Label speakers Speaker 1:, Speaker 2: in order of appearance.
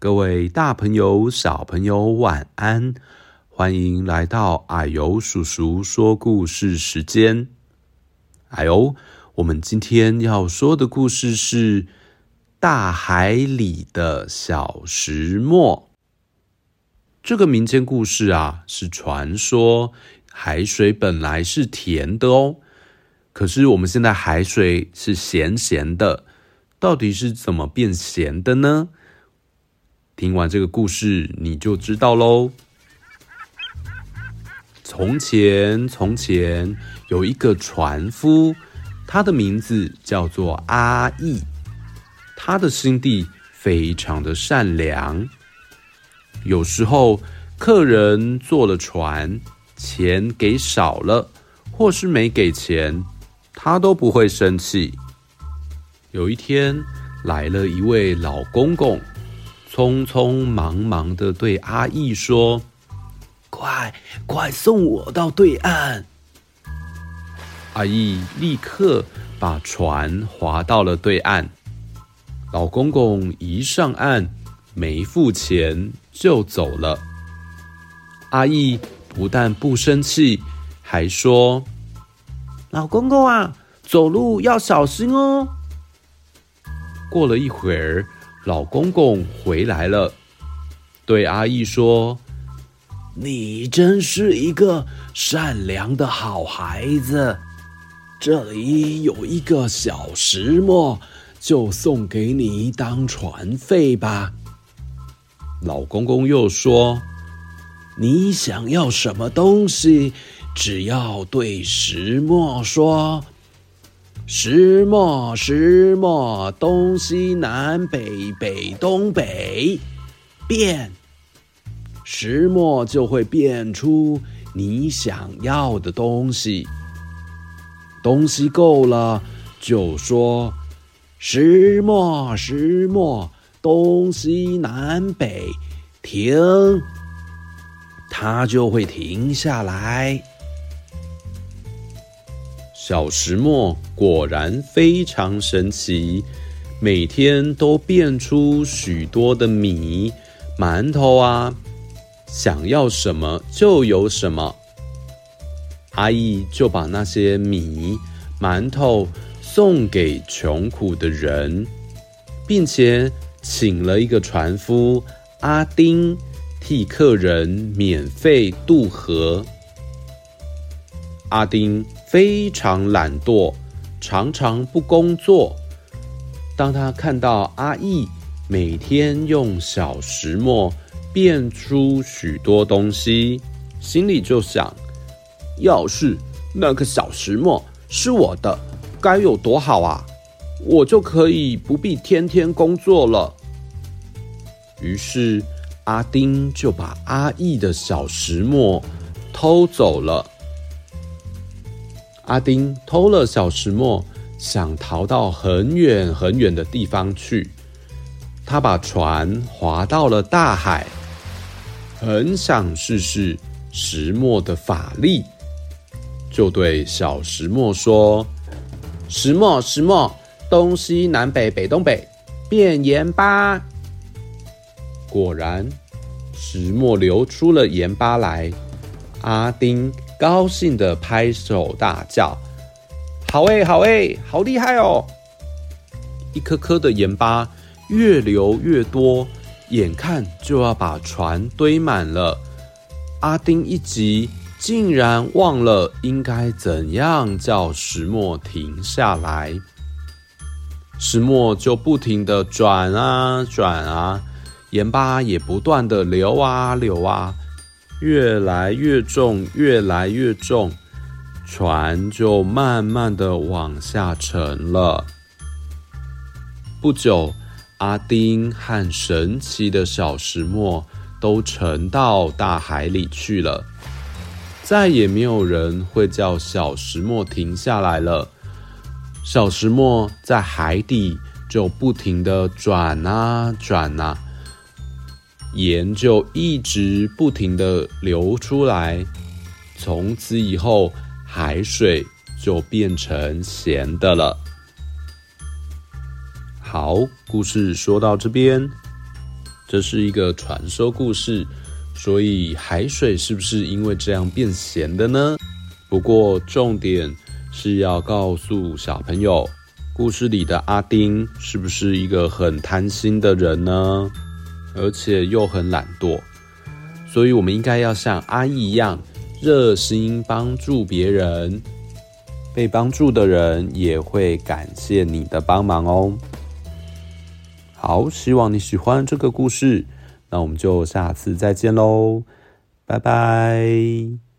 Speaker 1: 各位大朋友、小朋友，晚安！欢迎来到矮油叔叔说故事时间。啊呦，我们今天要说的故事是《大海里的小石磨》。这个民间故事啊，是传说海水本来是甜的哦，可是我们现在海水是咸咸的，到底是怎么变咸的呢？听完这个故事，你就知道喽。从前，从前有一个船夫，他的名字叫做阿义。他的心地非常的善良。有时候，客人坐了船，钱给少了，或是没给钱，他都不会生气。有一天，来了一位老公公。匆匆忙忙的对阿义说：“快快送我到对岸！”阿义立刻把船划到了对岸。老公公一上岸，没付钱就走了。阿义不但不生气，还说：“老公公啊，走路要小心哦。”过了一会儿。老公公回来了，对阿义说：“你真是一个善良的好孩子。这里有一个小石磨，就送给你当船费吧。”老公公又说：“你想要什么东西，只要对石磨说。”石磨，石磨，东西南北，北东北，变，石磨就会变出你想要的东西。东西够了，就说石磨，石磨，东西南北，停，它就会停下来。小石磨果然非常神奇，每天都变出许多的米、馒头啊，想要什么就有什么。阿义就把那些米、馒头送给穷苦的人，并且请了一个船夫阿丁替客人免费渡河。阿丁。非常懒惰，常常不工作。当他看到阿义每天用小石磨变出许多东西，心里就想：要是那个小石磨是我的，该有多好啊！我就可以不必天天工作了。于是阿丁就把阿义的小石磨偷走了。阿丁偷了小石磨，想逃到很远很远的地方去。他把船划到了大海，很想试试石磨的法力，就对小石磨说：“石磨，石磨，东西南北，北东北，变盐巴。”果然，石磨流出了盐巴来。阿丁。高兴的拍手大叫：“好诶，好诶，好厉害哦！”一颗颗的盐巴越流越多，眼看就要把船堆满了。阿丁一急，竟然忘了应该怎样叫石磨停下来。石磨就不停的转啊转啊，盐巴也不断的流啊流啊。越来越重，越来越重，船就慢慢的往下沉了。不久，阿丁和神奇的小石磨都沉到大海里去了，再也没有人会叫小石磨停下来了。小石磨在海底就不停的转啊转啊。盐就一直不停地流出来，从此以后，海水就变成咸的了。好，故事说到这边，这是一个传说故事，所以海水是不是因为这样变咸的呢？不过重点是要告诉小朋友，故事里的阿丁是不是一个很贪心的人呢？而且又很懒惰，所以我们应该要像阿易一样，热心帮助别人，被帮助的人也会感谢你的帮忙哦。好，希望你喜欢这个故事，那我们就下次再见喽，拜拜。